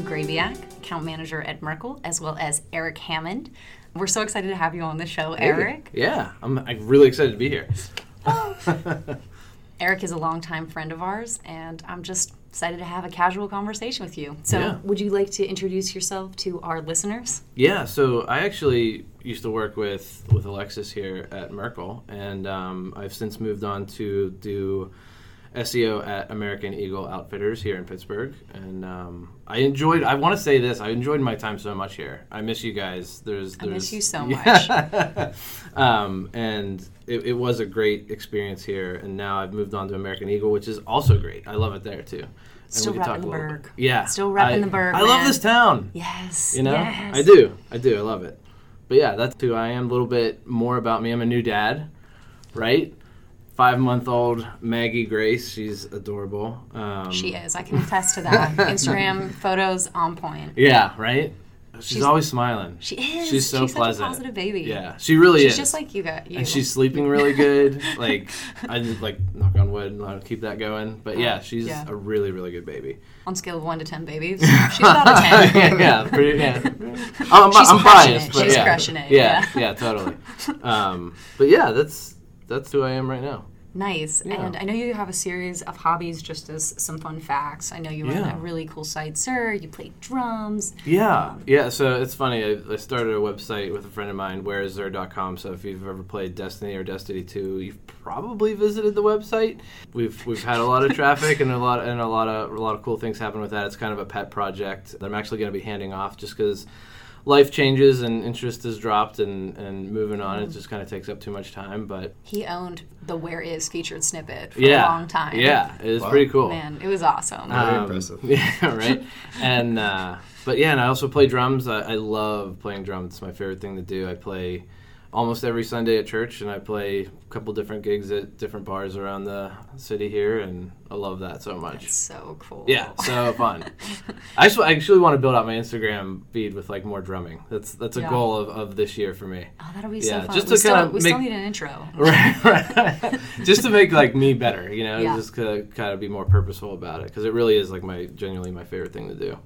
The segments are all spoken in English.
Matthew Grabiak, account manager at Merkle, as well as Eric Hammond. We're so excited to have you on the show, Eric. Yeah, I'm, I'm really excited to be here. Eric is a longtime friend of ours, and I'm just excited to have a casual conversation with you. So, Yeah. would you like to introduce yourself to our listeners? Yeah, so I actually used to work with with Alexis here at Merkle, and um, I've since moved on to do SEO at American Eagle Outfitters here in Pittsburgh, and um, I enjoyed. I want to say this: I enjoyed my time so much here. I miss you guys. There's, I miss you so Yeah. um, and it, it was a great experience here, and now I've moved on to American Eagle, which is also great. I love it there too. And Still repping the burg. Yeah, Still repping I- the burg, I love this town. Yes. You know, yes. I do. I do. I love it. But yeah, that's who I am. A little bit more about me. I'm a new dad, right? Five month old Maggie Grace. She's adorable. Um, She is. I can attest to that. Instagram photos on point. Yeah, right? She's, She's- always smiling. She is. She's so she's pleasant. Positive baby. Yeah, she really is. She's is. just like you got you. and she's sleeping really good. like I just like knock on wood and I'll keep that going. But yeah, she's Yeah. a really really good baby. on scale of one to ten babies. She's about a ten. yeah, pretty. Yeah. I'm, She's I'm crushing biased, it. but She's yeah. crushing it, Yeah, yeah. yeah, totally. Um, but yeah, that's that's who I am right now. Nice. Yeah. And I know you have a series of hobbies just as some fun facts. I know you run Yeah. a really cool site, Xur. You play drums. Yeah, um, yeah. So it's funny. I, I started a website with a friend of mine, whereisxur.com. So if you've ever played Destiny or Destiny 2, you've probably visited the website. We've we've had a lot of traffic and a lot and a lot of a lot of cool things happen with that. It's kind of a pet project that I'm actually going to be handing off just because life changes and interest has dropped and and moving on. It just kind of takes up too much time. But He owned the Where Is featured snippet for yeah, a long time. Yeah, it was Wow. pretty cool. Man, it was awesome. Very Um, impressive. Yeah, right. and uh, but yeah, and I also play drums. I, I love playing drums. It's my favorite thing to do. I play almost every Sunday at church, and I play a couple different gigs at different bars around the city here, and I love that so much. It's so cool. Yeah, so fun. I actually, I actually want to build out my Instagram feed with like more drumming. That's that's a Yeah. goal of, of this year for me. Oh, that'll be Yeah, so fun. just we to still, kinda we still make- need an intro. right, right. just to make like me better, you know, Yeah. just to kind of be more purposeful about it because it really is like my genuinely my favorite thing to do.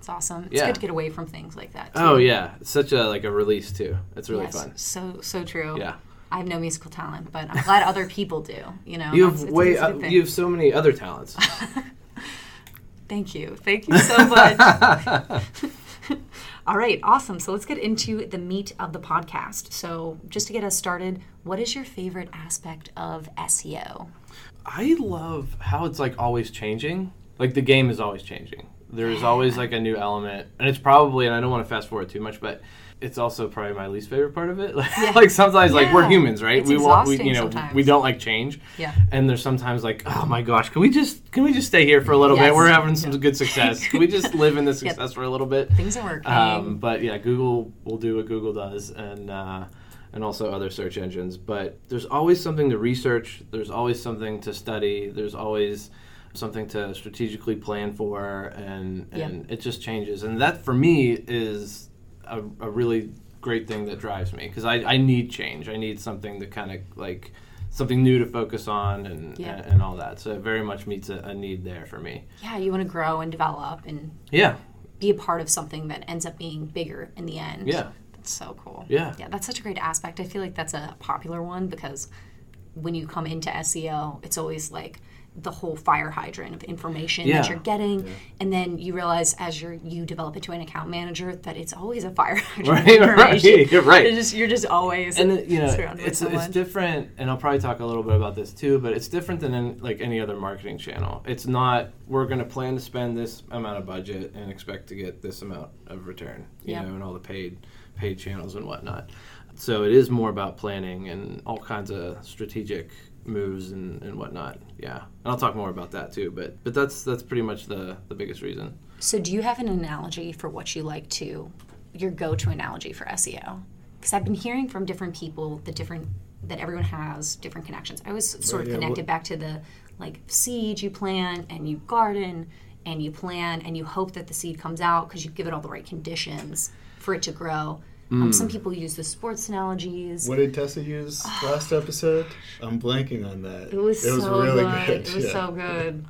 It's awesome. It's Yeah. good to get away from things like that. Too. Oh yeah, it's such a like a release too. It's really Yes, fun. So so true. Yeah, I have no musical talent, but I'm glad other people do. You know, you have way uh, you have so many other talents. Thank you. Thank you so much. All right, awesome. So let's get into the meat of the podcast. So, just to get us started, what is your favorite aspect of SEO? I love how it's like always changing. Like the game is always changing. There's always like a new element, and it's probably and I don't want to fast forward too much, but it's also probably my least favorite part of it. Yeah. like sometimes like we're humans, right? It's we want we you know sometimes. we don't like change. Yeah. And there's sometimes like, oh my gosh, can we just can we just stay here for a little Yes. bit? We're having some Yeah. good success. Can we just live in this success for a little bit? Things are working. Um, but yeah, Google will do what Google does, and uh, and also other search engines. But there's always something to research. There's always something to study. There's always something to strategically plan for, and Yeah. and it just changes. And that for me is a, a really great thing that drives me because I, I need change. I need something to kind of like something new to focus on and, Yeah. and and all that. So it very much meets a, a need there for me. yeah, you want to grow and develop and Yeah, be a part of something that ends up being bigger in the end. yeah, That's so cool. Yeah. Yeah, that's such a great aspect. I feel like that's a popular one because when you come into SEO, it's always like the whole fire hydrant of information Yeah. that you're getting and then you realize as you're you develop into an account manager that it's always a fire hydrant Right, of information. right, you're right. You're just you're just always and you know it's it's different and i'll probably talk a little bit about this too but it's different than in, like any other marketing channel it's not we're going to plan to spend this amount of budget and expect to get this amount of return you Yeah. know and all the paid paid channels and whatnot so it is more about planning and all kinds of strategic moves and, and whatnot yeah and i'll talk more about that too but but that's that's pretty much the the biggest reason So, do you have an analogy for what you like to, your go to analogy for SEO? Because I've been hearing from different people the different, that everyone has different connections. I was sort of yeah, connected back to the like seed you plant and you garden and you plan and you hope that the seed comes out because you give it all the right conditions for it to grow. Um, some people use the sports analogies. What did Tessa use last episode? I'm blanking on that. It was, It was so really good. good. It was yeah. so good.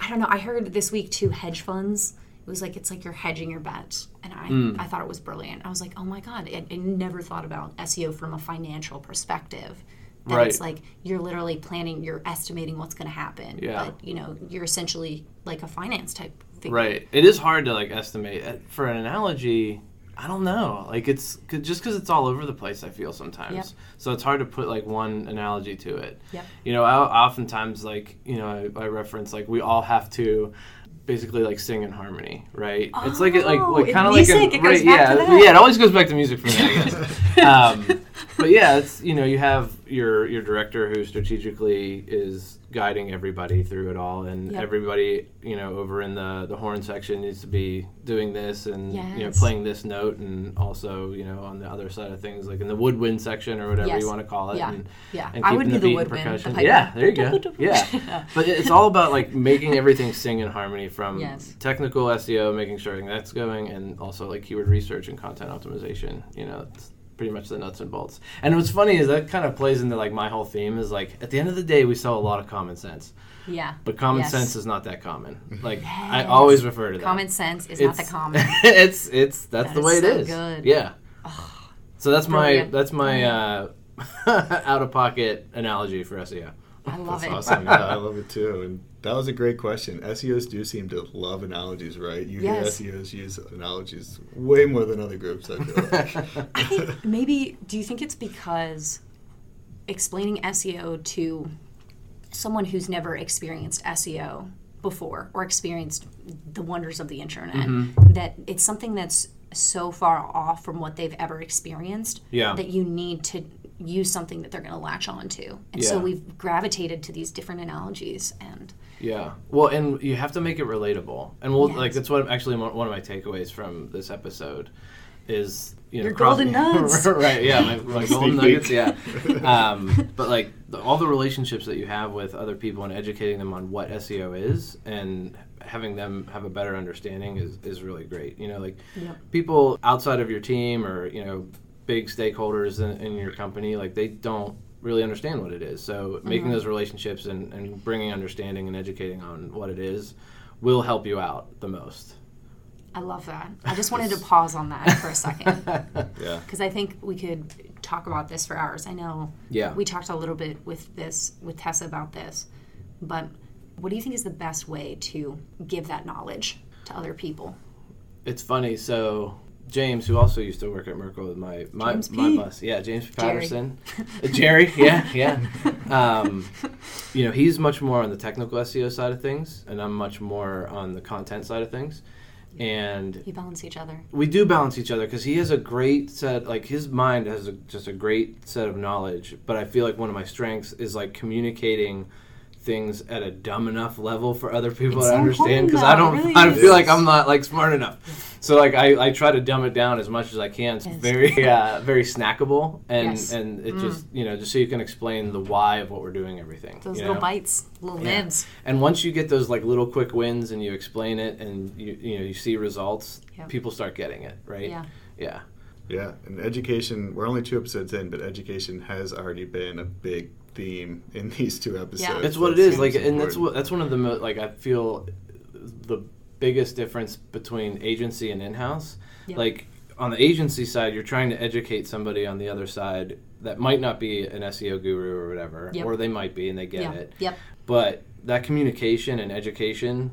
I don't know. I heard this week too hedge funds. It was like it's like you're hedging your bets, and I Hmm. I thought it was brilliant. I was like, oh my god, I, I never thought about SEO from a financial perspective. That Right. it's like you're literally planning, you're estimating what's going to happen. Yeah. But you know, you're essentially like a finance type thing. Right. It is hard to like estimate. Uh, For an analogy, I don't know. Like it's just because it's all over the place. I feel sometimes. Yep. So it's hard to put like one analogy to it. Yep. You know, I, oftentimes like you know I, I reference like we all have to basically like sing in harmony, right? it's like it like Oh, like kind of like a, it right, yeah, yeah. It always goes back to music for me, I guess. um, but yeah, it's you know you have your your director who strategically is guiding everybody through it all, and Yep. everybody you know over in the the horn section needs to be doing this and you know playing this note, and also you know on the other side of things like in the woodwind section or whatever Yes. you want to call it. Yeah. And, Yeah. and I would the beat woodwind, percussion. piper. Yeah, there you go. Yeah, but it's all about like making everything sing in harmony from Yes. technical SEO, making sure that's going, and also like keyword research and content optimization. You know, it's pretty much the nuts and bolts. And what's funny is that kind of plays into like my whole theme is like at the end of the day we sell a lot of common sense, Yeah. but common Yes. sense is not that common. Like I always refer to that. Common sense is not the common. it's it's that's That the is way it so is. good. Yeah. So that's my that's my uh, out of pocket analogy for SEO. I love That's it. awesome. Yeah, I love it too. And that was a great question. SEOs do seem to love analogies, right? You Yes. hear SEOs use analogies way more than other groups. I feel like. I think maybe do you think it's because explaining SEO to someone who's never experienced SEO before or experienced the wonders of the internet Mm-hmm. that it's something that's so far off from what they've ever experienced Yeah. that you need to use something that they're going to latch on to. And so we've gravitated to these different analogies and Yeah. Well, and you have to make it relatable. And we'll like that's what actually one one of my takeaways from this episode is you know Your cross- golden nuggets. right? Yeah, my, my golden nuggets. Yeah. Um, but like the, all the relationships that you have with other people and educating them on what SEO is and having them have a better understanding is, is really great. You know, like Yep. people outside of your team or you know big stakeholders in, in your company like they don't really understand what it is so making mm-hmm. those relationships and, and bringing understanding and educating on what it is will help you out the most I love that. I just wanted to pause on that for a second. yeah. because I think we could talk about this for hours. I know Yeah. we talked a little bit with this with Tessa about this, but what do you think is the best way to give that knowledge to other people? it's funny so James, who also used to work at Merkle, my my, James my boss, yeah, James Jerry. Patterson, Uh, Jerry, yeah, yeah. Um, you know, he's much more on the technical SEO side of things, and I'm much more on the content side of things. And You balance each other. we do balance each other because he has a great set like his mind has a, just a great set of knowledge but i feel like one of my strengths is like communicating things at a dumb enough level for other people It's to understand because i don't really i is. feel like i'm not like smart enough so like i, I try to dumb it down as much as i can it's Yes. very uh, very snackable and Yes. Mm. and it just you know just so you can explain the why of what we're doing everything Those you little know? bites, little Yeah. nibs. And once you get those like little quick wins and you explain it and you you know you see results, Yep. people start getting it, right? Yeah. Yeah. Yeah, and education, we're only two episodes in, but education has already been a big theme in these two episodes. It's what it That is. Like seems and that's what that's one of the mo- like I feel the biggest difference between agency and in-house. Yep. Like on the agency side, you're trying to educate somebody on the other side that might not be an SEO guru or whatever, Yep. or they might be and they get yeah. it. Yep. But that communication and education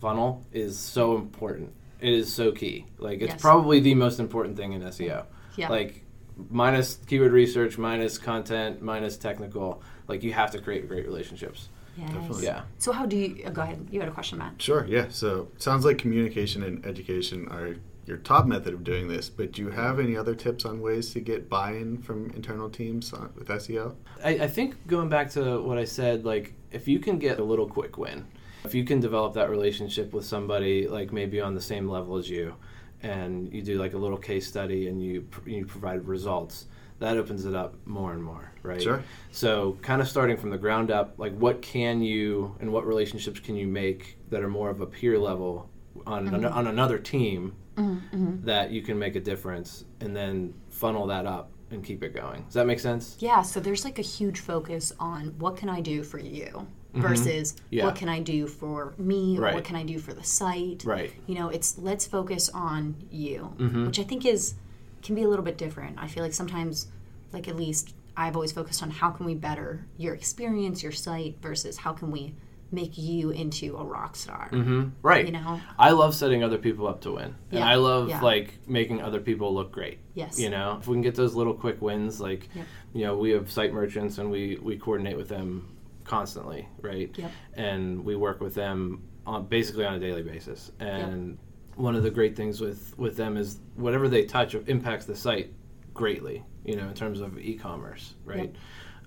funnel is so important. It is so key. Like it's Yes. probably the most important thing in SEO. Yeah. Like minus keyword research, minus content, minus technical, like you have to create great relationships. Yes. Definitely. Yeah. So how do you oh, go ahead? You had a question, Matt. Sure, yeah. So sounds like communication and education are your top method of doing this, but do you have any other tips on ways to get buy-in from internal teams on, with SEO? I, I think going back to what I said, like if you can get a little quick win, if you can develop that relationship with somebody like maybe on the same level as you, and you do like a little case study and you pr- you provide results, that opens it up more and more, right? Sure. So kind of starting from the ground up, like what can you and what relationships can you make that are more of a peer level on an, mm-hmm. on another team mm-hmm, mm-hmm. that you can make a difference, and then funnel that up and keep it going. Does that make sense? Yeah, so there's like a huge focus on what can I do for you? Versus Mm-hmm. Yeah. what can I do for me or Right. what can I do for the site. Right. You know, it's let's focus on you, Mm-hmm. which I think is can be a little bit different. I feel like sometimes, like at least I've always focused on how can we better your experience, your site, versus how can we make you into a rock star. Mm-hmm. Right. You know? I love setting other people up to win. And I love yeah. like making other people look great. Yes. You know, if we can get those little quick wins, like, Yep. you know, we have site merchants and we, we coordinate with them constantly, right? Yep. And we work with them on basically on a daily basis. And one of the great things with, with them is whatever they touch impacts the site greatly, you know, in terms of e-commerce, right?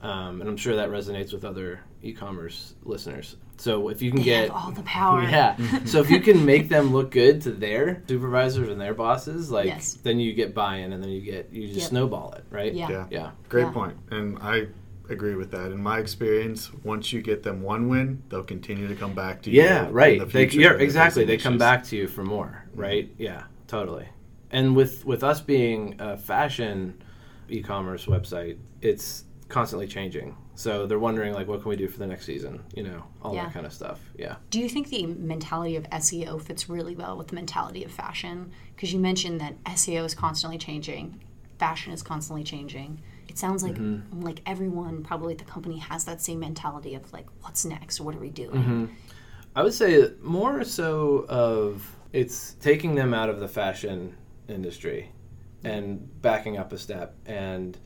Um, and I'm sure that resonates with other e-commerce listeners. So if you can They get have all the power. yeah. so if you can make them look good to their supervisors and their bosses, like Yes. then you get buy-in and then you get you just Yep. snowball it, right? Yeah. Yeah. Yeah. Great Yeah. point. And I agree with that. In my experience, once you get them one win, they'll continue to come back to you. Yeah, right. the They, future yeah, when they're exactly. facing They come back to you for more, mm-hmm. right? Yeah, totally. And with with us being a fashion e-commerce website, it's constantly changing. So they're wondering like, what can we do for the next season? You know, all Yeah. that kind of stuff. Yeah. Do you think the mentality of SEO fits really well with the mentality of fashion? Because you mentioned that SEO is constantly changing, fashion is constantly changing. It sounds like Mm-hmm. like everyone probably at the company has that same mentality of like, what's next? What are we doing? Mm-hmm. I would say more so of it's taking them out of the fashion industry and backing up a step and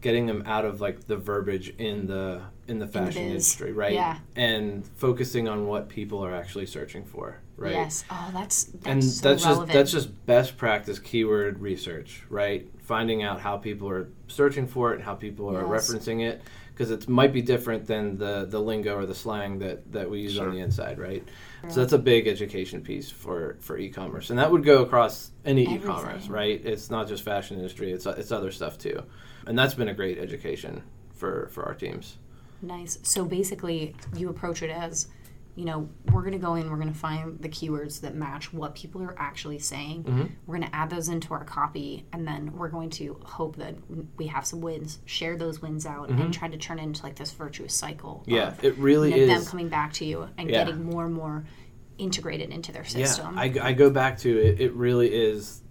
getting them out of like the verbiage in the in the fashion biz. industry, right? Yeah. And focusing on what people are actually searching for, right? Yes. Oh, that's that's and so that's relevant. just that's just best practice keyword research, right? Finding out how people are searching for it, how people are Yes. referencing it, because it might be different than the the lingo or the slang that that we use Sure. on the inside, right? So that's a big education piece for for e-commerce, and that would go across any e-commerce, right? It's not just fashion industry; it's it's other stuff too, and that's been a great education for for our teams. Nice. So basically, you approach it as, you know, we're going to go in, we're going to find the keywords that match what people are actually saying. Mm-hmm. We're going to add those into our copy, and then we're going to hope that we have some wins, share those wins out, and try to turn it into like this virtuous cycle. Mm-hmm. Yeah, of, it really you know, them is. coming back to you and Yeah. getting more and more integrated into their system. Yeah, I, I go back to it. It really is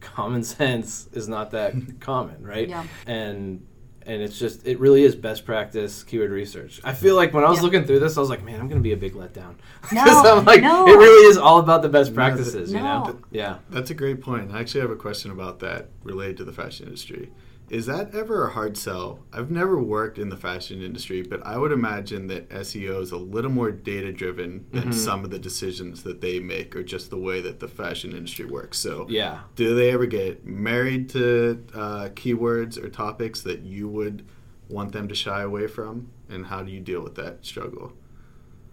common sense is not that common, right? Yeah. And and it's just it really is best practice keyword research. I feel like when I was Yeah. looking through this, I was like, man, I'm gonna be a big letdown. No, 'Cause I'm like, no. it really is all about the best No, practices, you know? No. Yeah. That's a great point. I actually have a question about that related to the fashion industry. Is that ever a hard sell? I've never worked in the fashion industry, but I would imagine that SEO is a little more data driven than Mm-hmm. some of the decisions that they make or just the way that the fashion industry works. So, Yeah. do they ever get married to uh, keywords or topics that you would want them to shy away from? And how do you deal with that struggle?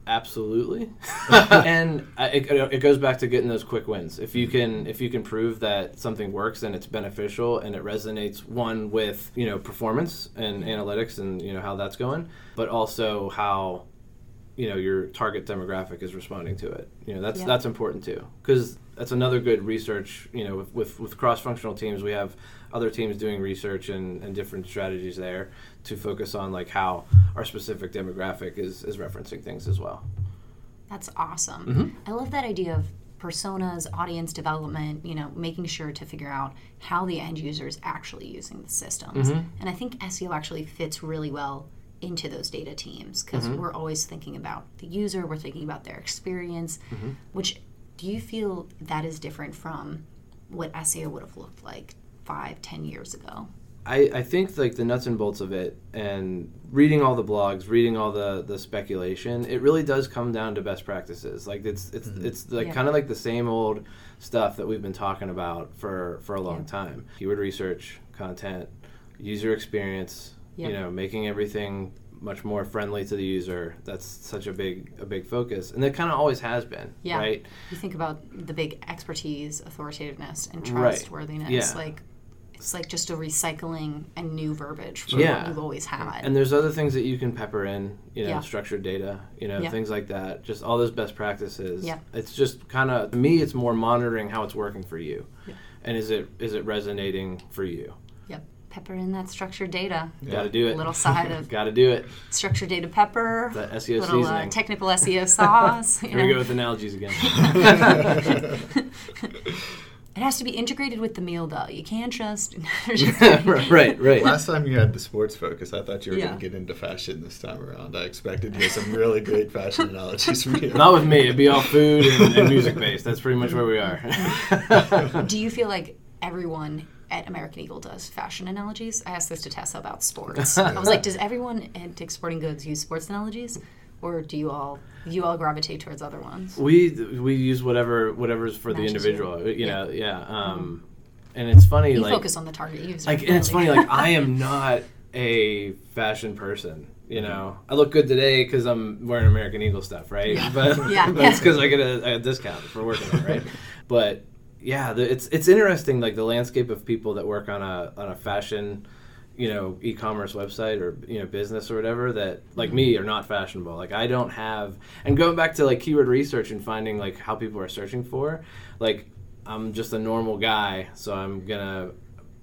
Absolutely, and it, it goes back to getting those quick wins. If you can, if you can prove that something works and it's beneficial and it resonates, one with you know performance and analytics and you know how that's going, but also how you know your target demographic is responding to it. You know that's Yeah. that's important too because that's another good research. You know with with, with cross functional teams, we have other teams doing research and, and different strategies there to focus on like how our specific demographic is is referencing things as well. That's awesome. Mm-hmm. I love that idea of personas, audience development, you know, making sure to figure out how the end user is actually using the systems. Mm-hmm. And I think SEO actually fits really well into those data teams because Mm-hmm. we're always thinking about the user, we're thinking about their experience, Mm-hmm. which do you feel that is different from what SEO would have looked like five, ten years ago? I, I think like the nuts and bolts of it and reading all the blogs, reading all the, the speculation, it really does come down to best practices. Like it's it's mm-hmm. it's like Yeah. kind of like the same old stuff that we've been talking about for for a long Yeah. time. Keyword research, content, user experience, Yeah. you know, making everything much more friendly to the user. That's such a big a big focus. And it kind of always has been, Yeah. right? You think about the big expertise, authoritativeness, and Right. trustworthiness. Yeah. Like it's like just a recycling and new verbiage for Yeah. what you've always had. And there's other things that you can pepper in, you know, Yeah. structured data, you know, Yeah. things like that. Just all those best practices. Yeah. It's just kind of to me, it's more monitoring how it's working for you, Yeah. and is it is it resonating for you? yep. pepper in that structured data. Got to do A it. little side of Got to do it. structured data pepper. That SEO little uh, technical SEO sauce. you Here we go with analogies again. It has to be integrated with the meal, though. You can't just. right, right. Last time you had the sports focus, I thought you were Yeah. going to get into fashion this time around. I expected to hear some really great fashion analogies from you. Not with me. It'd be all food and, and music based. That's pretty much where we are. Do you feel like everyone at American Eagle does fashion analogies? I asked this to Tessa about sports. I was like, does everyone at Dick's Sporting Goods use sports analogies, or do you all you all gravitate towards other ones? we we use whatever whatever's for the Matches you. individual. You know, yeah. Um, And it's funny, You like, focus on the target user. like, and it's funny, like, I am not a fashion person. You know, I look good today because I'm wearing American Eagle stuff, right? But Yeah. that's because I get a, a discount for working there, right? but yeah, the, it's it's interesting, like the landscape of people that work on a on a fashion, you know, e-commerce website or you know business or whatever that like me mm-hmm. are not fashionable. Like I don't have, and going back to like keyword research and finding like how people are searching for, like I'm just a normal guy, so I'm gonna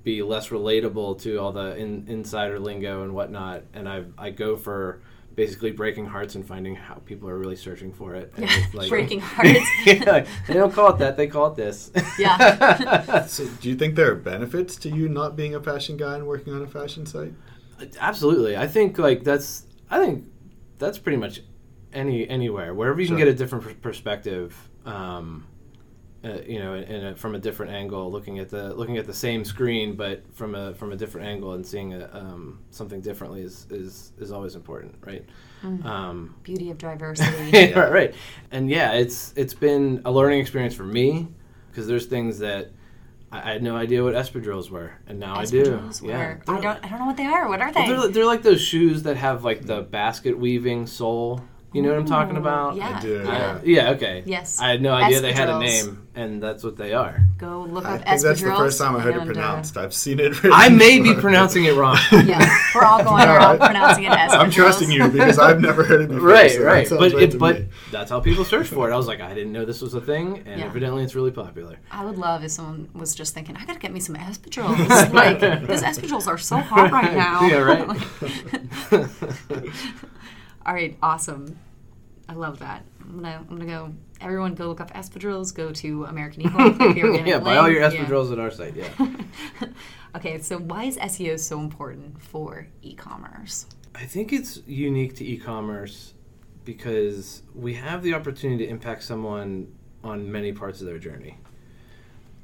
be less relatable to all the in, insider lingo and whatnot. And I I go for basically breaking hearts and finding how people are really searching for it. And it's like- Breaking hearts. yeah, they don't call it that; they call it this. Yeah. So, do you think there are benefits to you not being a fashion guy and working on a fashion site? Absolutely, I think like that's I think that's pretty much any anywhere wherever you can get a different per- perspective. Um, uh, you know, in, in a, from a different angle, looking at the looking at the same screen, but from a from a different angle and seeing a, um, something differently is, is is always important, right? Um, Beauty of diversity. yeah, right, right. And yeah, it's it's been a learning experience for me because there's things that I, had no idea what espadrilles were, and now I do. Espadrilles Yeah, I don't. I don't know what they are. What are they? they're, they're like those shoes that have like the basket weaving sole. You know what I'm talking about? Yeah. I do, yeah. yeah. Okay. Yes. I had no idea they had a name, and that's what they are. Go look I up think that's the first time I heard it and, uh, pronounced. I've seen it. I may be pronouncing it wrong. yeah, we're all going around pronouncing it as. I'm trusting you because I've never heard it before. right, so right. But right it, but me. that's how people search for it. I was like, I didn't know this was a thing, and Yeah. evidently it's really popular. I would love if someone was just thinking, I gotta get me some espadrilles. like, those espadrilles are so hot right now. Yeah, right. All right, awesome. I love that. I'm gonna, I'm gonna go. Everyone, go look up espadrilles. Go to American Eagle. click the organic yeah, buy all your yeah. espadrilles at our site. Yeah. okay, so why is SEO so important for e-commerce? I think it's unique to e-commerce because we have the opportunity to impact someone on many parts of their journey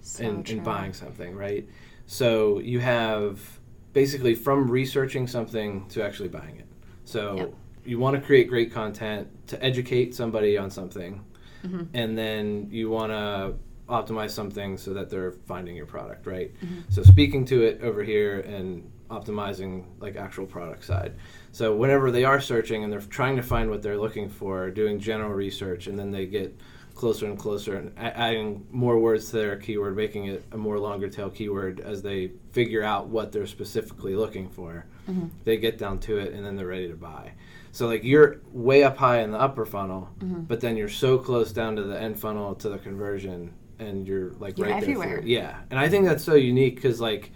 So in, in buying something, right? So you have basically from researching something to actually buying it. So Yep. You want to create great content to educate somebody on something, Mm-hmm. and then you want to optimize something so that they're finding your product, right? Mm-hmm. So speaking to it over here and optimizing like actual product side. So whenever they are searching and they're trying to find what they're looking for, doing general research, and then they get closer and closer and adding more words to their keyword, making it a more longer tail keyword as they figure out what they're specifically looking for. Mm-hmm. They get down to it and then they're ready to buy. So like you're way up high in the upper funnel, mm-hmm. but then you're so close down to the end funnel to the conversion, and you're like You're right there. everywhere. For. Yeah, and I think that's so unique because like.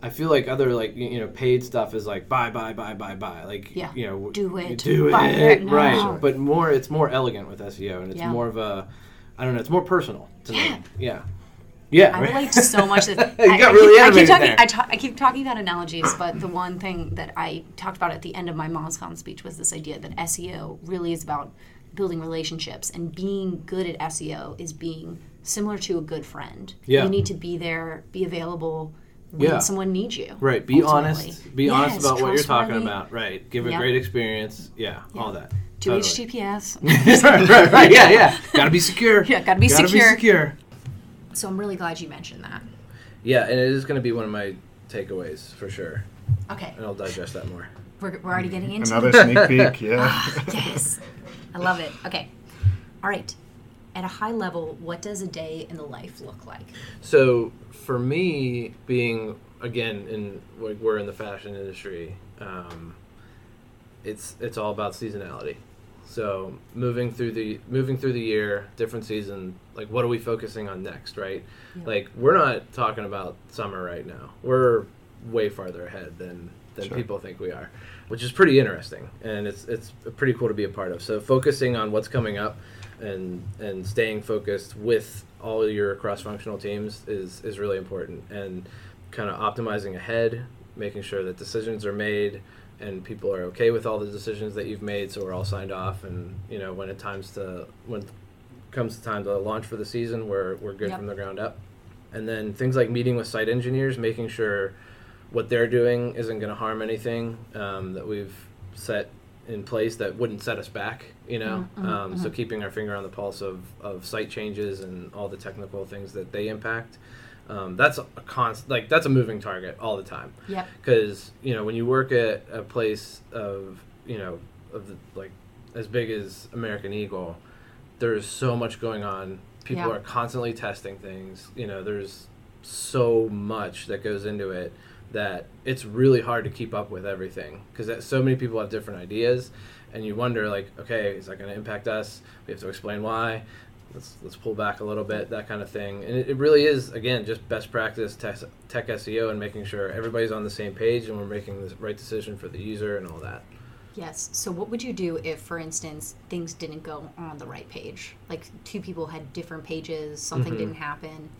I feel like other like you know paid stuff is like buy buy buy buy buy like Yeah. you know Do it. do Buy it right but more it's more elegant with SEO and it's Yeah. more of a I don't know it's more personal to Yeah. me yeah yeah I relate so much. That You I, got I really keep, I keep talking. I, ta- I keep talking about analogies, but the one thing that I talked about at the end of my MozCon speech was this idea that SEO really is about building relationships, and being good at SEO is being similar to a good friend. Yeah. You need to be there, be available when Yeah. someone needs you. Right. Be ultimately. honest. Be honest about what you're talking about. Right. Give a Yep. great experience. Yeah. All that. Do Totally. HTTPS. right, right, right. Yeah, yeah. Gotta be secure. Yeah, gotta be gotta secure. Be secure. So I'm really glad you mentioned that. Yeah, and it is going to be one of my takeaways for sure, Okay, and I'll digest that more. we're, we're already getting into Another sneak peek, yeah. yes. I love it. Okay. All right. At a high level, what does a day in the life look like? So for me, being again in like we're in the fashion industry, um, it's it's all about seasonality. So moving through the moving through the year, different season. Like what are we focusing on next, right? Yeah. Like we're not talking about summer right now. We're way farther ahead than than Sure. people think we are, which is pretty interesting, and it's it's pretty cool to be a part of. So focusing on what's coming up, and and staying focused with all your cross functional teams is is really important, and kind of optimizing ahead, making sure that decisions are made. And people are okay with all the decisions that you've made, so we're all signed off. And you know, when it times to when it comes the time to launch for the season, we're we're good Yep. from the ground up. And then things like meeting with site engineers, making sure what they're doing isn't going to harm anything um, that we've set in place that wouldn't set us back. You know, Mhm, mhm, um, so mhm. keeping our finger on the pulse of of site changes and all the technical things that they impact. Um, that's a const like that's a moving target all the time Yep. because you know when you work at a place of you know of the, like as big as American Eagle, there's so much going on. People Yeah. are constantly testing things. You know, there's so much that goes into it that it's really hard to keep up with everything because so many people have different ideas, and you wonder like, okay, is that going to impact us? We have to explain why. Let's let's pull back a little bit, that kind of thing. And it, it really is again just best practice tech, tech SEO and making sure everybody's on the same page and we're making the right decision for the user and all that. Yes. So, what would you do if, for instance, things didn't go on the right page? Like two people had different pages, something Mhm. didn't happen.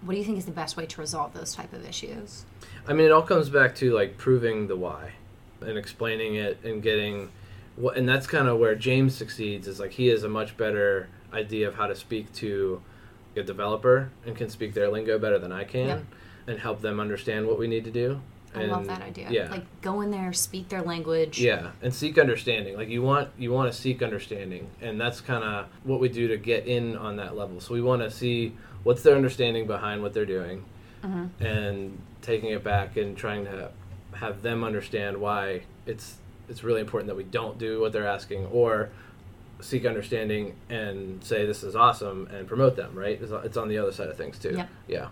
What do you think is the best way to resolve those type of issues? I mean, it all comes back to like proving the why and explaining it and getting what, and that's kind of where James succeeds is like he is a much better idea of how to speak to a developer and can speak their lingo better than I can Yep. and help them understand what we need to do. I love And, that idea. Yeah. Like go in there, speak their language. Yeah, and seek understanding. Like you want you want to seek understanding, and that's kind of what we do to get in on that level. So we want to see what's their understanding behind what they're doing, Mhm. and taking it back and trying to have them understand why it's it's really important that we don't do what they're asking, or seek understanding and say this is awesome and promote them. Right? It's, it's on the other side of things too. Yep. Yeah.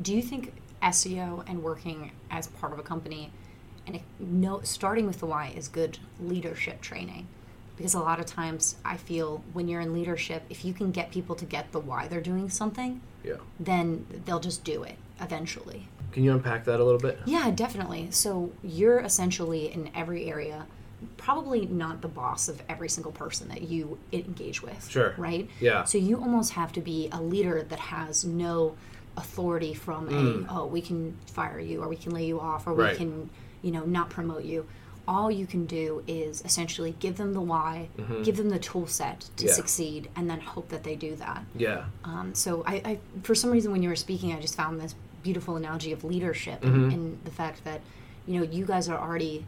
Do you think SEO and working as part of a company and no, starting with the why is good leadership training? Because a lot of times I feel when you're in leadership, if you can get people to get the why they're doing something, Yeah. then they'll just do it eventually. Can you unpack that a little bit? Yeah, definitely. So you're essentially in every area, probably not the boss of every single person that you engage with. Sure. Right? Yeah. So you almost have to be a leader that has no authority from Mm. a, oh, we can fire you or we can lay you off or Right. we can, you know, not promote you. All you can do is essentially give them the why, give them the tool set to Mm-hmm. Yeah. succeed, and then hope that they do that. Yeah. Um, so I, I, for some reason, when you were speaking, I just found this beautiful analogy of leadership and, Mm-hmm. and the fact that, you know, you guys are already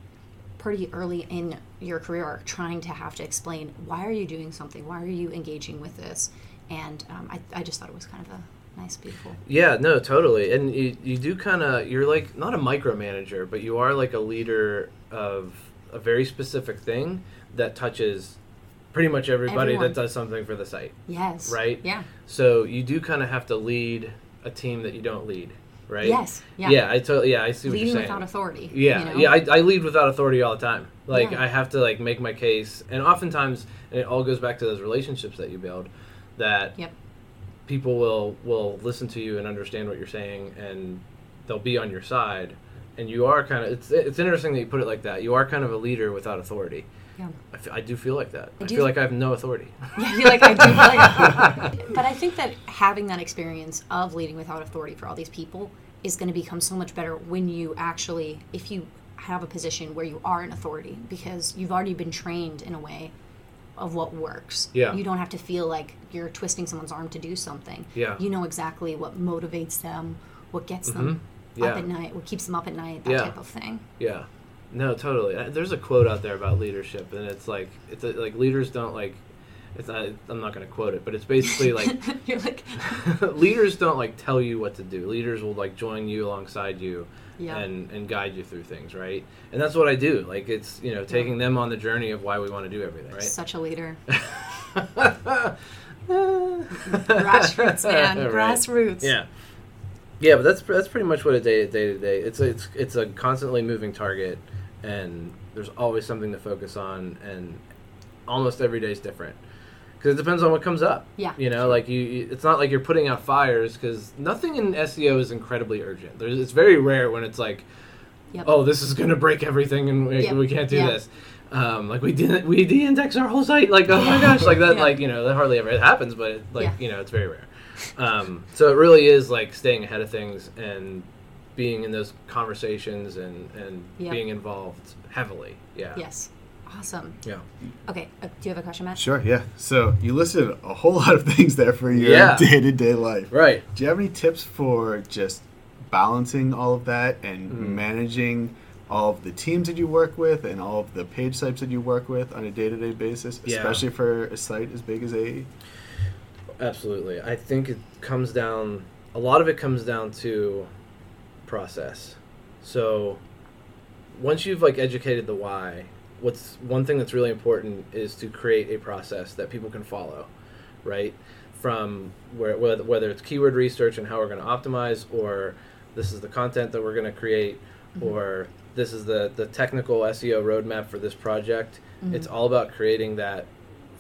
pretty early in your career trying to have to explain why are you doing something, why are you engaging with this, and um, I, I just thought it was kind of a nice, beautiful. Yeah, no, totally. And you, you do kind of, you're like, not a micromanager, but you are like a leader of a very specific thing that touches pretty much everybody Everyone. that does something for the site. Yes. Right? Yeah. So you do kind of have to lead a team that you don't lead, right? Yes. Yeah. Yeah, I totally, yeah, I see what Leading you're saying. without authority. Yeah, you know? yeah, I, I lead without authority all the time. Like Yeah. I have to like make my case, and oftentimes, and it all goes back to those relationships that you build. That Yep. people will will listen to you and understand what you're saying, and they'll be on your side. And you are kind of it's it's interesting that you put it like that. You are kind of a leader without authority. Yeah. I, f- I do feel like that. I, do- feel like I have no authority. Yeah, I feel like I do. feel like- but I think that having that experience of leading without authority for all these people is going to become so much better when you actually, if you have a position where you are an authority, because you've already been trained in a way of what works. Yeah. You don't have to feel like you're twisting someone's arm to do something. Yeah. You know exactly what motivates them, what gets them Mhm. Yeah. up at night, what keeps them up at night, that Yeah. type of thing. Yeah, no, totally. Uh, There's a quote out there about leadership, and it's like it's a, like leaders don't like. It's not, I'm not going to quote it, but it's basically like you're like, leaders don't like tell you what to do. Leaders will like join you alongside you Yeah. and and guide you through things, right? And that's what I do. Like it's you know taking them on the journey of why we want to do everything, right? such a leader. Grassroots, man. Right. Grassroots. Yeah. Yeah, but that's that's pretty much what a day day to day. It's a, it's it's a constantly moving target, and there's always something to focus on, and almost every day is different because it depends on what comes up. Yeah. You know, like you, you it's not like you're putting out fires because nothing in SEO is incredibly urgent. There's it's very rare when it's like, Yep. oh, this is going to break everything and we, Yep. we can't do Yeah. this. Um, like we didn't, we de-index our whole site. Like, oh my gosh, like that, Yeah. like, you know, that hardly ever happens, but it, like, Yeah. you know, it's very rare. Um, so it really is like staying ahead of things and being in those conversations and, and Yep. being involved heavily. Yeah. Yes. Awesome. Yeah. Okay. Uh, do you have a question, Matt? Sure, yeah. So you listed a whole lot of things there for your Yeah. day to day life. Right. Do you have any tips for just balancing all of that and Mhm. managing all of the teams that you work with and all of the page types that you work with on a day to day basis, Yeah. especially for a site as big as AE? Absolutely. I think it comes down, a lot of it comes down to process. So once you've like educated the why, what's one thing that's really important is to create a process that people can follow, right? From where whether, whether it's keyword research and how we're going to optimize, or this is the content that we're going to create, mm-hmm. or this is the the technical SEO roadmap for this project. Mm-hmm. It's all about creating that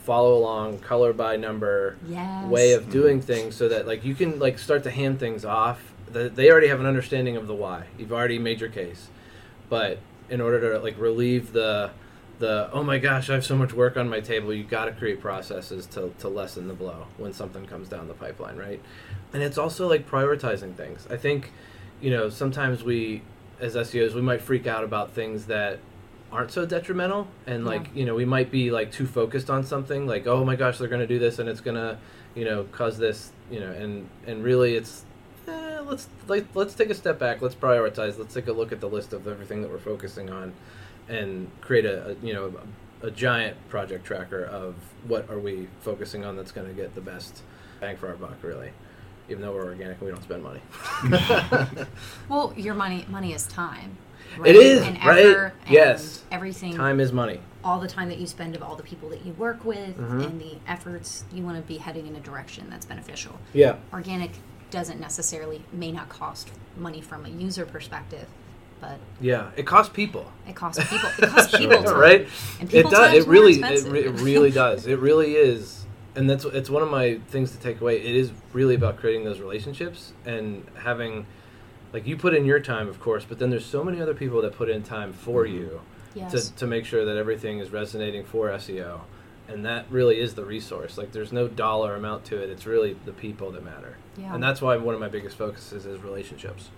follow along, color by number Yes. way of doing mm-hmm. things so that like you can like start to hand things off that they already have an understanding of the why. You've already made your case. But in order to like relieve the the oh my gosh i have so much work on my table You've got to create processes to, to lessen the blow when something comes down the pipeline right? And it's also like prioritizing things. I think you know sometimes we as seos we might freak out about things that aren't so detrimental. And like Yeah. you know we might be like too focused on something like oh my gosh they're going to do this and it's going to you know cause this you know and and really it's let's like let's take a step back let's prioritize let's take a look at the list of everything that we're focusing on and create a, a you know a, a giant project tracker of what are we focusing on that's going to get the best bang for our buck really even though we're organic and we don't spend money Well, your money money is time. It is, and right? and Yes. Everything. time is money all the time that you spend of all the people that you work with Mhm. and the efforts you want to be heading in a direction that's beneficial yeah organic doesn't necessarily may not cost money from a user perspective but yeah it costs people. It costs people it costs people time. right? And it does it really it, re- it really does. It really is and that's it's one of my things to take away. It is really about creating those relationships and having like you put in your time of course but then there's so many other people that put in time for mm-hmm. you yes. to, to make sure that everything is resonating for seo and that really is the resource. Like there's no dollar amount to it. It's really the people that matter Yeah. and that's why one of my biggest focuses is relationships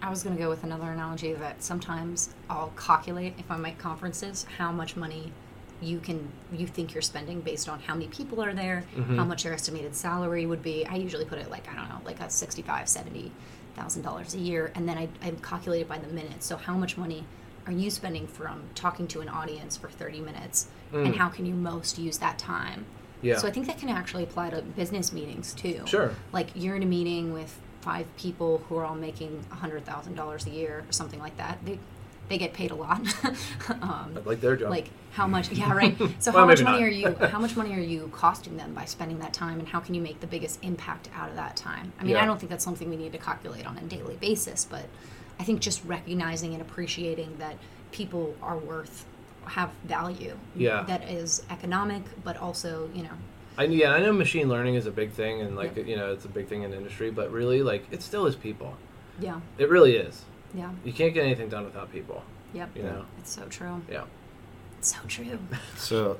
I was going to go with another analogy that sometimes I'll calculate if I'm at conferences how much money you can you think you're spending based on how many people are there, Mhm. how much your estimated salary would be. I usually put it like I don't know, like a sixty-five, seventy thousand dollars a year, and then I, I calculate it by the minute. So how much money are you spending from talking to an audience for thirty minutes, and Mm. how can you most use that time? Yeah So I think that can actually apply to business meetings too. Sure. Like you're in a meeting with five people who are all making hundred thousand dollars a year or something like that. They they get paid a lot. um, like their job like how much? Yeah, right. So Well, how much money not. are you? How much money are you costing them by spending that time, and how can you make the biggest impact out of that time? I mean, Yeah. I don't think that's something we need to calculate on a daily basis, but I think just recognizing and appreciating that people are worth have value. Yeah. That is economic, but also you know I, yeah, I know machine learning is a big thing, and like Yep. you know, it's a big thing in industry. But really, like, it still is people. yeah It really is. yeah You can't get anything done without people. yep. You know. It's so true. Yeah. It's so true. So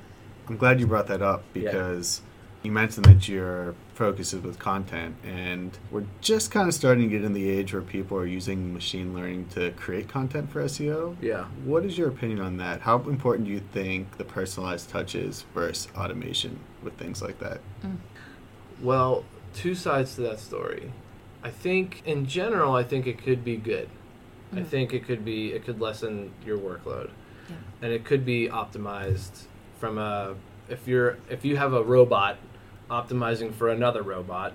I'm glad you brought that up Yeah. because you mentioned that your focus is with content, and we're just kind of starting to get in the age where people are using machine learning to create content for SEO. Yeah. What is your opinion on that? How important do you think the personalized touch is versus automation with things like that? Well, two sides to that story. I think, in general, I think it could be good. I Mm. think it could be it could lessen your workload, Yeah. and it could be optimized from a if you're if you have a robot optimizing for another robot,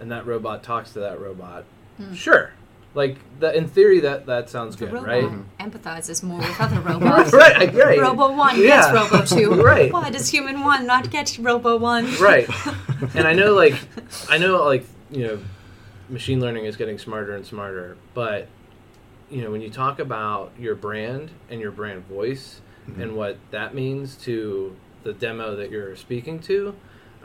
and that robot talks to that robot. Hmm. Sure, like that in theory that that sounds The good, robot right? empathizes more with other robots. right, I- right. Robo one Yeah. gets Robo two. Right. Why does human one not get Robo one? right and i know like i know like you know machine learning is getting smarter and smarter but you know when you talk about your brand and your brand voice mm-hmm. and what that means to the demo that you're speaking to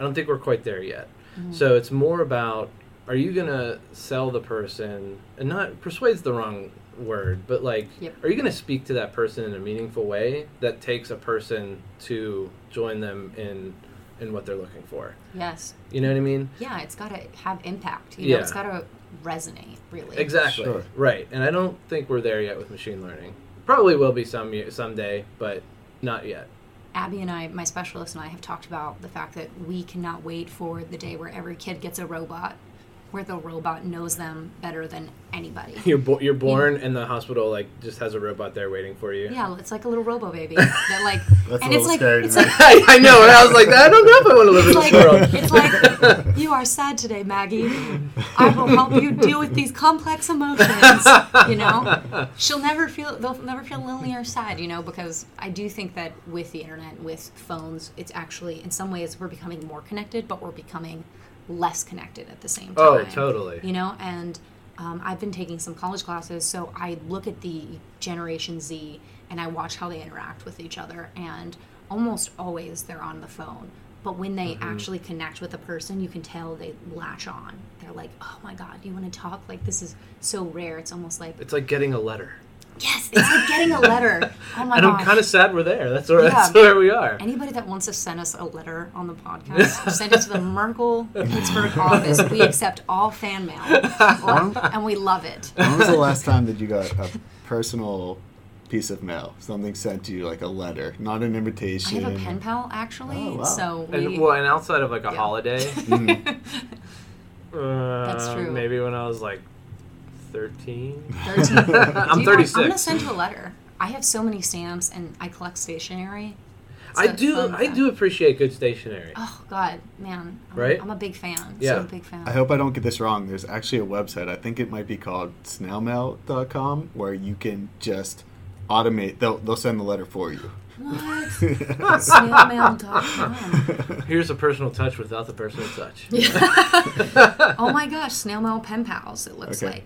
i don't think we're quite there yet mm-hmm. so it's more about are you going to sell the person and not persuades the wrong word, but like, Yep. are you going to speak to that person in a meaningful way that takes a person to join them in in what they're looking for? Yes. You know what I mean? Yeah, it's got to have impact. You know, it's Yeah. got to resonate, really. Exactly. Sure. Right. And I don't think we're there yet with machine learning. Probably will be some ye- someday, but not yet. Abby and I, my specialist and I, have talked about the fact that we cannot wait for the day where every kid gets a robot, where the robot knows them better than anybody. You're bo- you're born and the hospital like just has a robot there waiting for you. Yeah, it's like a little robo baby that like, That's and little it's like, scary it's like, I, I know, and I was like, I don't know if I want to live in it's this world. it's like, you are sad today, Maggie. I will help you deal with these complex emotions. You know, she'll never feel, they'll never feel lonely or sad. You know, because I do think that with the internet, with phones, it's actually in some ways we're becoming more connected, but we're becoming less connected at the same time. Oh, totally. You know, and um, I've been taking some college classes, so I look at the Generation Z and I watch how they interact with each other, and almost always they're on the phone. But when they Mm-hmm. actually connect with a person, you can tell they latch on. They're like, "Oh my god, do you want to talk?" Like this is so rare. It's almost like, It's like getting a letter. Yes, it's like getting a letter. Oh my and gosh. I'm kind of sad we're there. That's where that's where we are. Anybody that wants to send us a letter on the podcast, send it to the Merkle Pittsburgh office. We accept all fan mail, and we love it. When was the last time that you got a personal piece of mail? Something sent to you, like a letter, not an invitation. I invitation. have a pen pal actually, Oh, wow. so we. And well, and outside of like a Yeah. holiday, uh, That's true. Maybe when I was like 13. 13. I'm Do you want- I'm gonna send you a letter. I have so many stamps, and I collect stationery. It's I a do. I do appreciate good stationery. Oh God, man! I'm, Right? I'm a big fan. Yeah. So big fan. I hope I don't get this wrong. There's actually a website. I think it might be called snailmail.com where you can just automate. They'll they'll send the letter for you. What? Snailmail.com. Here's a personal touch without the personal touch. Yeah. Oh my gosh, snail mail pen pals. It looks Okay. like.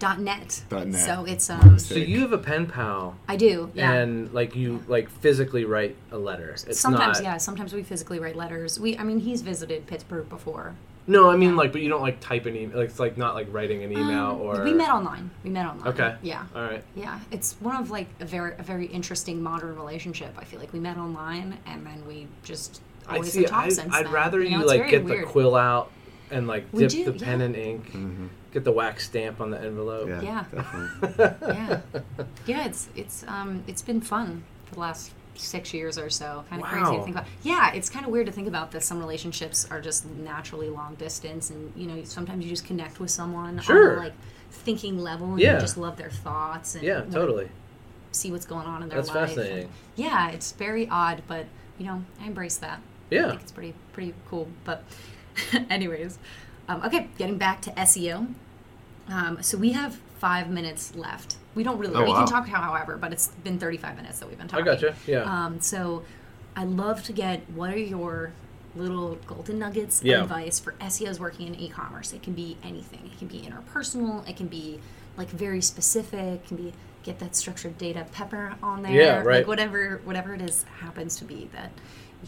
Dot net. Dot net. So it's um. So you have a pen pal, I do. Yeah. and like you like physically write a letter. It's sometimes, not, yeah. Sometimes we physically write letters. We, I mean, he's visited Pittsburgh before. No, I mean like, but you don't like type an email. Like, it's like not like writing an email Um, or. we met online. We met online. Okay. Yeah. All right. Yeah, it's one of like a very a very interesting modern relationship. I feel like we met online and then we just I'd always see. have talked I'd, since I'd then. rather you, you, know, it's like get weird. the quill out and like dip do, the pen yeah. in ink, Mhm. Get the wax stamp on the envelope. Yeah, Yeah. definitely. Yeah, yeah. It's it's um it's been fun for the last six years or so. Kind of crazy to think about. Yeah, it's kind of weird to think about that. Some relationships are just naturally long distance, and you know sometimes you just connect with someone Sure. on a, like thinking level, and Yeah. you just love their thoughts and Yeah, wanna totally. see what's going on in their That's life. and- fascinating. yeah, it's very odd, but you know I embrace that. I Yeah. think it's pretty pretty cool. But anyways, um, okay, getting back to SEO. Um, so we have five minutes left. We don't really. Oh, we wow. can talk however, but it's been thirty-five minutes that we've been talking. I gotcha. Yeah. Um, so I love to get what are your little golden nuggets Yeah. of advice for SEOs working in e-commerce. It can be anything. It can be interpersonal. It can be like very specific. It can be get that structured data pepper on there. Yeah, right. Like whatever whatever it is happens to be that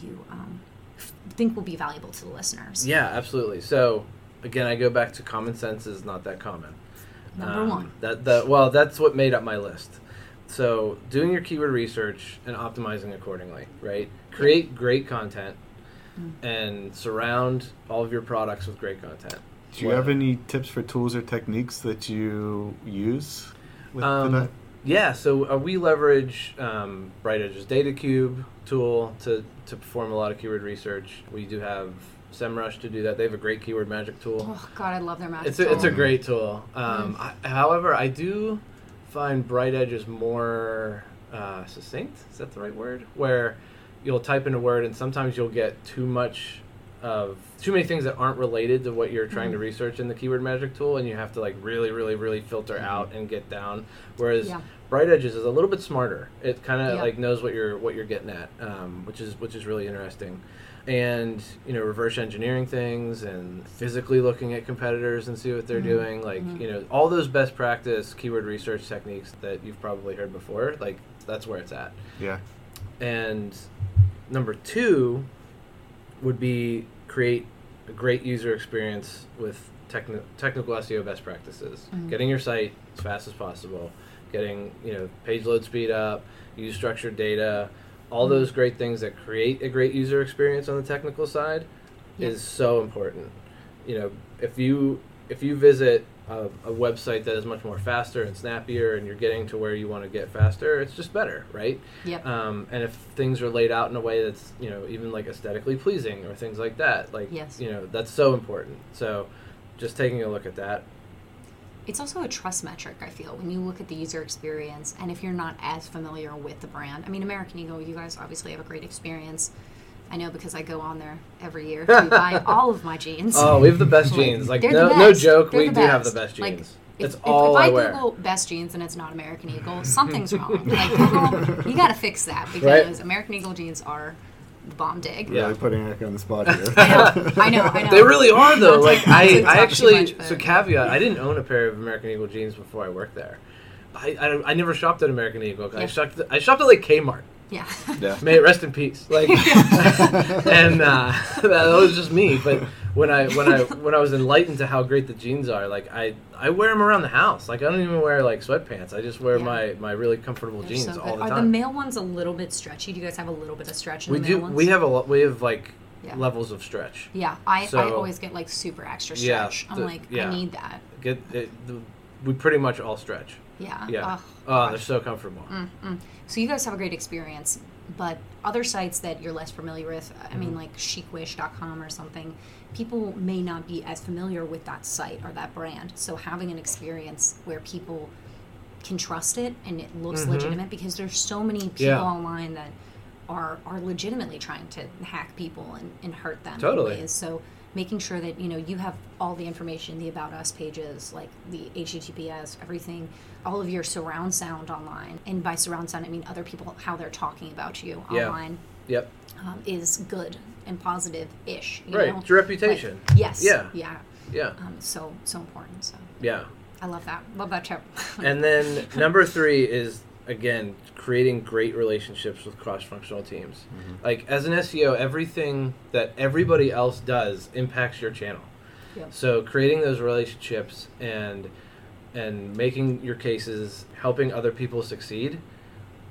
you um, think will be valuable to the listeners. yeah, absolutely. So again, I go back to common sense is not that common. Number Um, one. That that well, that's what made up my list. So doing your keyword research and optimizing accordingly, right? Create great content Mm. and surround all of your products with great content. Do you have any tips for tools or techniques that you use with Um, that? Yeah, so uh, we leverage um, BrightEdge's Data Cube tool to, to perform a lot of keyword research. We do have SEMrush to do that. They have a great keyword magic tool. Oh God, I love their magic. It's a, it's a great tool. Um, I, however, I do find BrightEdge is more uh, succinct. Is that the right word? Where you'll type in a word and sometimes you'll get too much of too many things that aren't related to what you're trying to Mhm. research in the keyword magic tool, and you have to like really, really, really filter out and get down. Whereas Yeah. BrightEdge's is a little bit smarter. It kind of Yeah. like knows what you're what you're getting at, um, which is which is really interesting. And you know, reverse engineering things and physically looking at competitors and see what they're Mhm. doing. Like Mhm. you know, all those best practice keyword research techniques that you've probably heard before. Like that's where it's at. Yeah. And number two would be create a great user experience with techni- technical SEO best practices. Mhm. Getting your site as fast as possible, getting you know page load speed up, use structured data, all those great things that create a great user experience on the technical side Yep. is so important. You know, if you if you visit a, a website that is much more faster and snappier, and you're getting to where you want to get faster, it's just better, right? Yep. Um, and if things are laid out in a way that's you know even like aesthetically pleasing or things like that, like Yes. you know that's so important. So, just taking a look at that. It's also a trust metric, I feel, when you look at the user experience and if you're not as familiar with the brand. I mean, American Eagle, you guys obviously have a great experience. I know because I go on there every year to buy all of my jeans. Oh, we have the best Like, jeans. Like no, no joke, They're we do have the best. best Like, jeans. If, if, all if I, I. Google best jeans and it's not American Eagle, something's wrong. Like, Google, you got to fix that because American Eagle jeans are bomb dig. Yeah. Really putting Eric on the spot here. I know, I know, I know. They really are though. Like I, I actually much, but- so caveat. I didn't own a pair of American Eagle jeans before I worked there. I, I, I never shopped at American Eagle. I shopped I shopped at like Kmart. Yeah. yeah. May it rest in peace. Like, and uh, that was just me. But when I when I when I was enlightened to how great the jeans are, like I I wear them around the house. Like I don't even wear like sweatpants. I just wear Yeah. my my really comfortable They're jeans so all the Are the male ones a little bit stretchy? Do you guys have a little bit of stretch in we the male do. ones? We have a lot. We have like Yeah. levels of stretch. Yeah, I, I always get like super extra Yeah, stretch. I'm like, yeah. I need that. Get it, the, we pretty much all stretch. Yeah. Yeah. Ugh, Oh, they're so comfortable. Mm, mm. So you guys have a great experience, but other sites that you're less familiar with, I Mm-hmm. mean, like chicwish.com or something, people may not be as familiar with that site or that brand. So having an experience where people can trust it and it looks Mhm. legitimate because there's so many people Yeah. online that are are legitimately trying to hack people and, and hurt them Totally. ways. So making sure that you know you have all the information, the about us pages, like the HTTPS, everything, all of your surround sound online, and by surround sound I mean other people how they're talking about you Yeah. online Yep. um, is good and positive ish. Right. know? It's your reputation. Like, yes. Yeah. Yeah. Yeah. Um, so so important. So Yeah. I love that. Love that tip. And then number three is again creating great relationships with cross-functional teams. Like as an SEO, everything that everybody else does impacts your channel. Yep. So creating those relationships and and making your cases, helping other people succeed,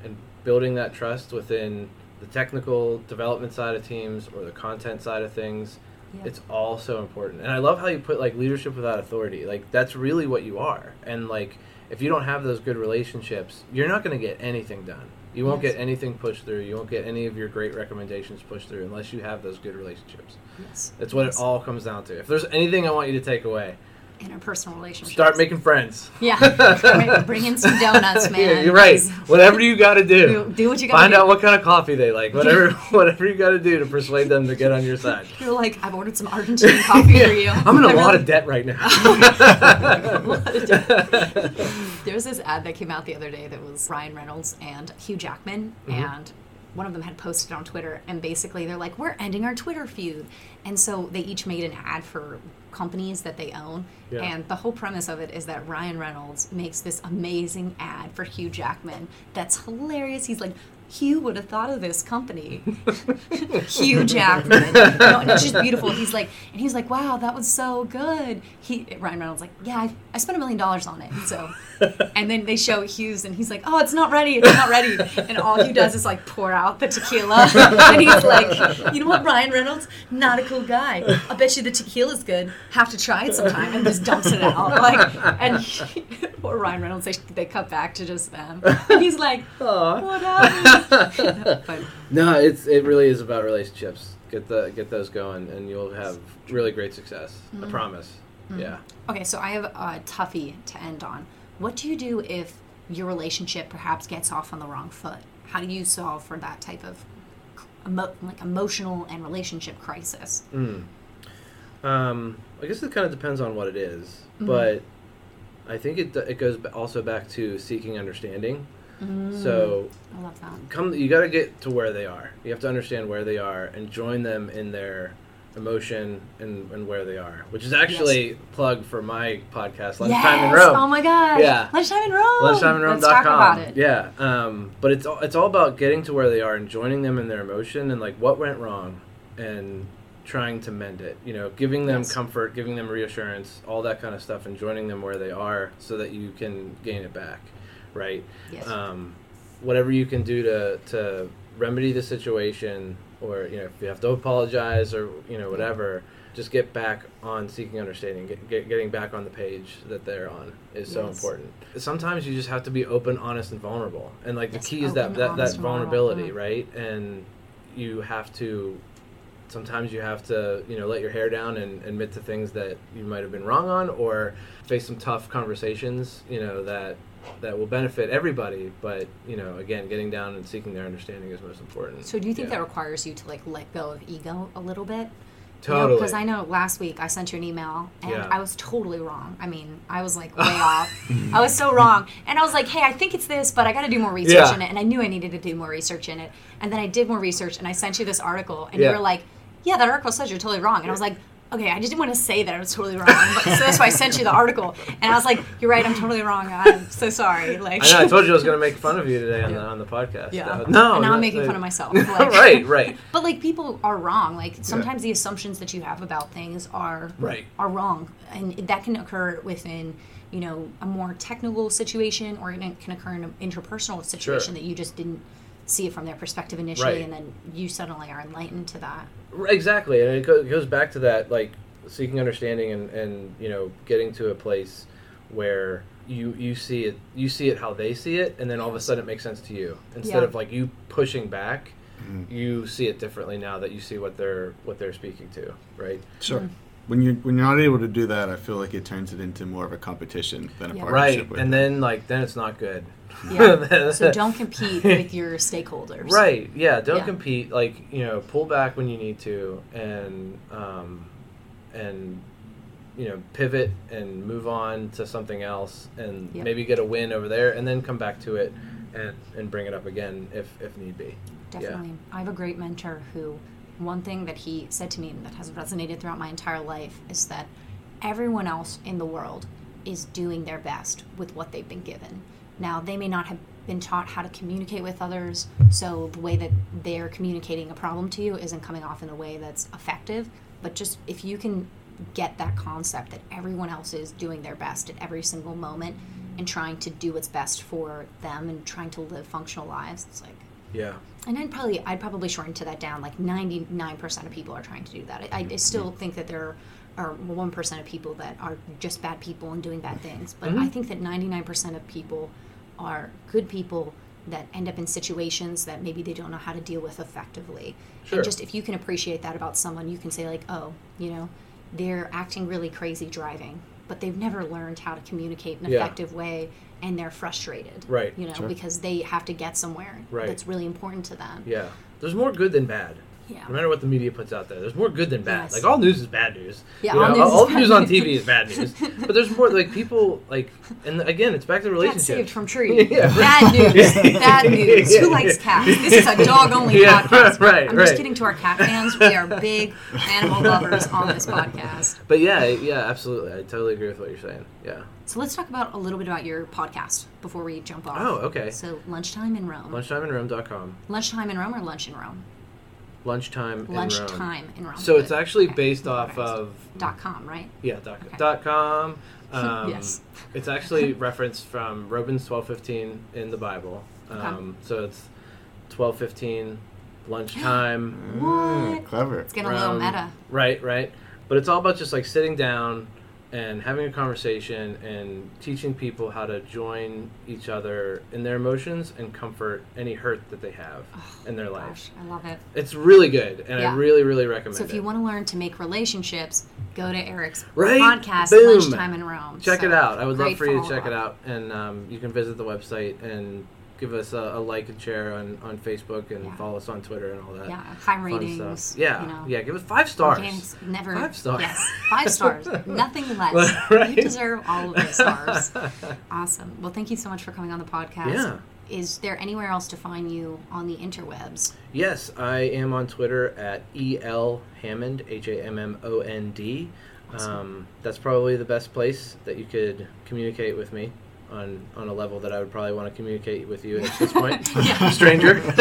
and building that trust within the technical development side of teams or the content side of things. Yeah. It's all so important. And I love how you put like leadership without authority. Like that's really what you are. And like if you don't have those good relationships, you're not going to get anything done. You won't Yes. get anything pushed through. You won't get any of your great recommendations pushed through unless you have those good relationships. yes. That's what Yes. it all comes down to. If there's anything I want you to take away, interpersonal relationships. start making friends. Yeah. Bring- Bring in some donuts, man. Yeah, you're right. Whatever you got to do. Do, do what you gotta Find do. out what kind of coffee they like. Whatever, whatever you got to do to persuade them to get on your side. You're like, I've ordered some Argentine coffee for you. I'm in a I lot really- of debt right now. There was this ad that came out the other day that was Ryan Reynolds and Hugh Jackman, Mm-hmm. and one of them had posted on Twitter, and basically they're like, "We're ending our Twitter feud," and so they each made an ad for companies that they own, Yeah. and the whole premise of it is that Ryan Reynolds makes this amazing ad for Hugh Jackman that's hilarious. He's like. Hugh would have thought of this company. Hugh Jackman. No, it's just beautiful. He's like, and he's like, wow, that was so good. He Ryan Reynolds like, yeah, I, I spent a million dollars on it. So, and then they show Hugh's, and he's like, oh, it's not ready, it's not ready. And all Hugh does is like pour out the tequila, and he's like, you know what, Ryan Reynolds, not a cool guy. I bet you the tequila's good. Have to try it sometime, and just dumps it out. Like, and he, poor Ryan Reynolds, they, they cut back to just them, and he's like, Aw. what happened? But No, it's it really is about relationships. Get the get those going, and you'll have really great success. I promise. Yeah. Okay, so I have a toughie to end on. What do you do if your relationship perhaps gets off on the wrong foot? How do you solve for that type of emo- like emotional and relationship crisis? Mm. Um, I guess it kind of depends on what it is, but I think it it goes also back to seeking understanding. So I love that. come you got to get to where they are you have to understand where they are and join them in their emotion and, and where they are which is actually plug for my podcast lunchtime in Yes! rome Oh my gosh! Yeah. Lunchtime in Rome. lunchtimeinrome.com Let's talk about it. yeah um, but it's all, it's all about getting to where they are and joining them in their emotion and like what went wrong and trying to mend it. You know, giving them Yes. comfort, giving them reassurance, all that kind of stuff, and joining them where they are so that you can gain it back, right? Yes. Um, whatever you can do to to remedy the situation, or you know, if you have to apologize or you know whatever. Just get back on seeking understanding. Get, get, getting back on the page that they're on is so important. Sometimes you just have to be open, honest, and vulnerable. And like Yes, the key is that that, that vulnerability, Mm. right? And you have to sometimes you have to you know let your hair down and admit to things that you might have been wrong on or face some tough conversations you know that that will benefit everybody but you know again getting down and seeking their understanding is most important So do you think Yeah. that requires you to like let go of ego a little bit? totally Because I know last week I sent you an email and Yeah. I was totally wrong. I mean, I was like way off. I was so wrong. And I was like, hey, I think it's this, but I got to do more research Yeah. in it. And I knew I needed to do more research in it. And then I did more research and I sent you this article and Yeah. you were like, yeah, that article says you're totally wrong. And I was like, okay, I just didn't want to say that I was totally wrong. But, so that's why I sent you the article. And I was like, you're right, I'm totally wrong. I'm so sorry. Like, I know I told you I was going to make fun of you today on the on the podcast Yeah. Uh, no And now I'm making fun of myself. Like- right right But like people are wrong. Like sometimes the assumptions that you have about things are Right. are wrong, and that can occur within you know a more technical situation, or it can occur in an interpersonal situation that you just didn't see it from their perspective initially, Right. and then you suddenly are enlightened to that. Exactly, and it go- it goes back to that, like seeking understanding and, and you know getting to a place where you you see it you see it how they see it, and then all of a sudden it makes sense to you instead Yeah. of like you pushing back. Mm-hmm. You see it differently now that you see what they're what they're speaking to, right? Sure. Mm-hmm. When you when you're not able to do that, I feel like it turns it into more of a competition than a Yeah. partnership. Right, with and them. then like then it's not good. Yeah. so don't compete with your stakeholders. Right. Yeah. Don't Yeah. compete. Like you know, pull back when you need to, and um, and you know, pivot and move on to something else, and Yep. maybe get a win over there, and then come back to it, and and bring it up again if if need be. Definitely. I have a great mentor who, one thing that he said to me that has resonated throughout my entire life is that everyone else in the world is doing their best with what they've been given. Now, they may not have been taught how to communicate with others, so the way that they're communicating a problem to you isn't coming off in a way that's effective. But just if you can get that concept that everyone else is doing their best at every single moment and trying to do what's best for them and trying to live functional lives, it's like, Yeah. And I'd probably I'd probably shorten to that down. Like ninety nine percent of people are trying to do that. I, I mm-hmm. still think that there are one percent of people that are just bad people and doing bad things. But mm-hmm. I think that ninety nine percent of people are good people that end up in situations that maybe they don't know how to deal with effectively. Sure. And just if you can appreciate that about someone, you can say like, oh, you know, they're acting really crazy driving, but they've never learned how to communicate in an Yeah. effective way, and they're frustrated. Right. You know, Sure. because they have to get somewhere Right. that's really important to them. Yeah. There's more good than bad. Yeah. No matter what the media puts out there, there's more good than bad. Yes. Like all news is bad news. Yeah, You all know, news all the news on. TV is bad news. but there's more like people like, and again, it's back to Cat relationships. saved from tree. Yeah. Bad news. Bad news. Who likes cats? This is a dog only Yeah, podcast. right, I'm right. just kidding to our cat fans. We are big animal lovers on this podcast. But yeah, yeah, absolutely. I totally agree with what you're saying. Yeah. So let's talk about a little bit about your podcast before we jump off. Oh, okay. So lunchtime in Rome. Lunchtimeinrome.com. lunchtime in Rome or lunch in Rome? Lunchtime in Rome. Lunchtime in Rome. So it's actually Okay. based off Alright. of dot com, right? yeah dot, Okay. dot com. Um, Yes. It's actually referenced from Romans twelve fifteen in the Bible. Um, So it's twelve fifteen lunchtime. Mm, What? clever. It's getting a little around- meta. Right, right. But it's all about just like sitting down and having a conversation and teaching people how to join each other in their emotions and comfort any hurt that they have in their life. Gosh, I love it. It's really good, and Yeah. I really, really recommend it. So if it. you want to learn to make relationships, go to Eric's Right? podcast, Boom. Lunchtime in Rome. check So, it out. I would love for you to check it out, and um, you can visit the website and give us a, a like and share on, on Facebook and Yeah. follow us on Twitter and all that. Yeah, high ratings. stuff. Yeah, you know. yeah. Give us five stars. Organics never Five stars. Yes, five stars. Nothing less. Right. You deserve all of the stars. awesome. Well, thank you so much for coming on the podcast. Yeah. Is there anywhere else to find you on the interwebs? Yes, I am on Twitter at el Hammond H A M M O N D. Awesome. Um, that's probably the best place that you could communicate with me on on a level that I would probably want to communicate with you at this point, stranger.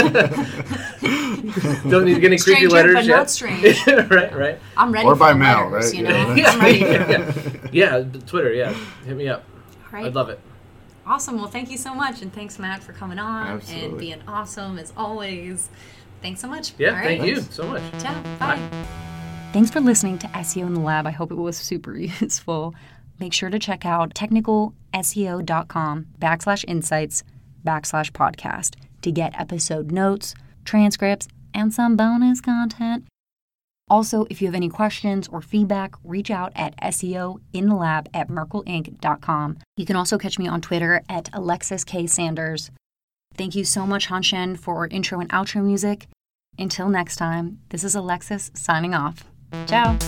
Don't need to get any creepy letters but yet. not strange. right, right. I'm ready Or for by mail, letters, right? You know, Yeah. I'm ready. For yeah, yeah. Twitter, yeah. Hit me up. All right. I'd love it. Awesome. Well, thank you so much, and thanks Matt for coming on and being awesome as always. Thanks so much. Yeah, All right. thank you so much. Ciao. Bye. Thanks for listening to SEO in the Lab. I hope it was super useful. Make sure to check out technicalseo.com backslash insights backslash podcast to get episode notes, transcripts, and some bonus content. Also, if you have any questions or feedback, reach out at SEO in the lab at merkleinc.com. You can also catch me on Twitter at Alexis K. Sanders. Thank you so much, Han Shen, for intro and outro music. Until next time, this is Alexis signing off. Ciao.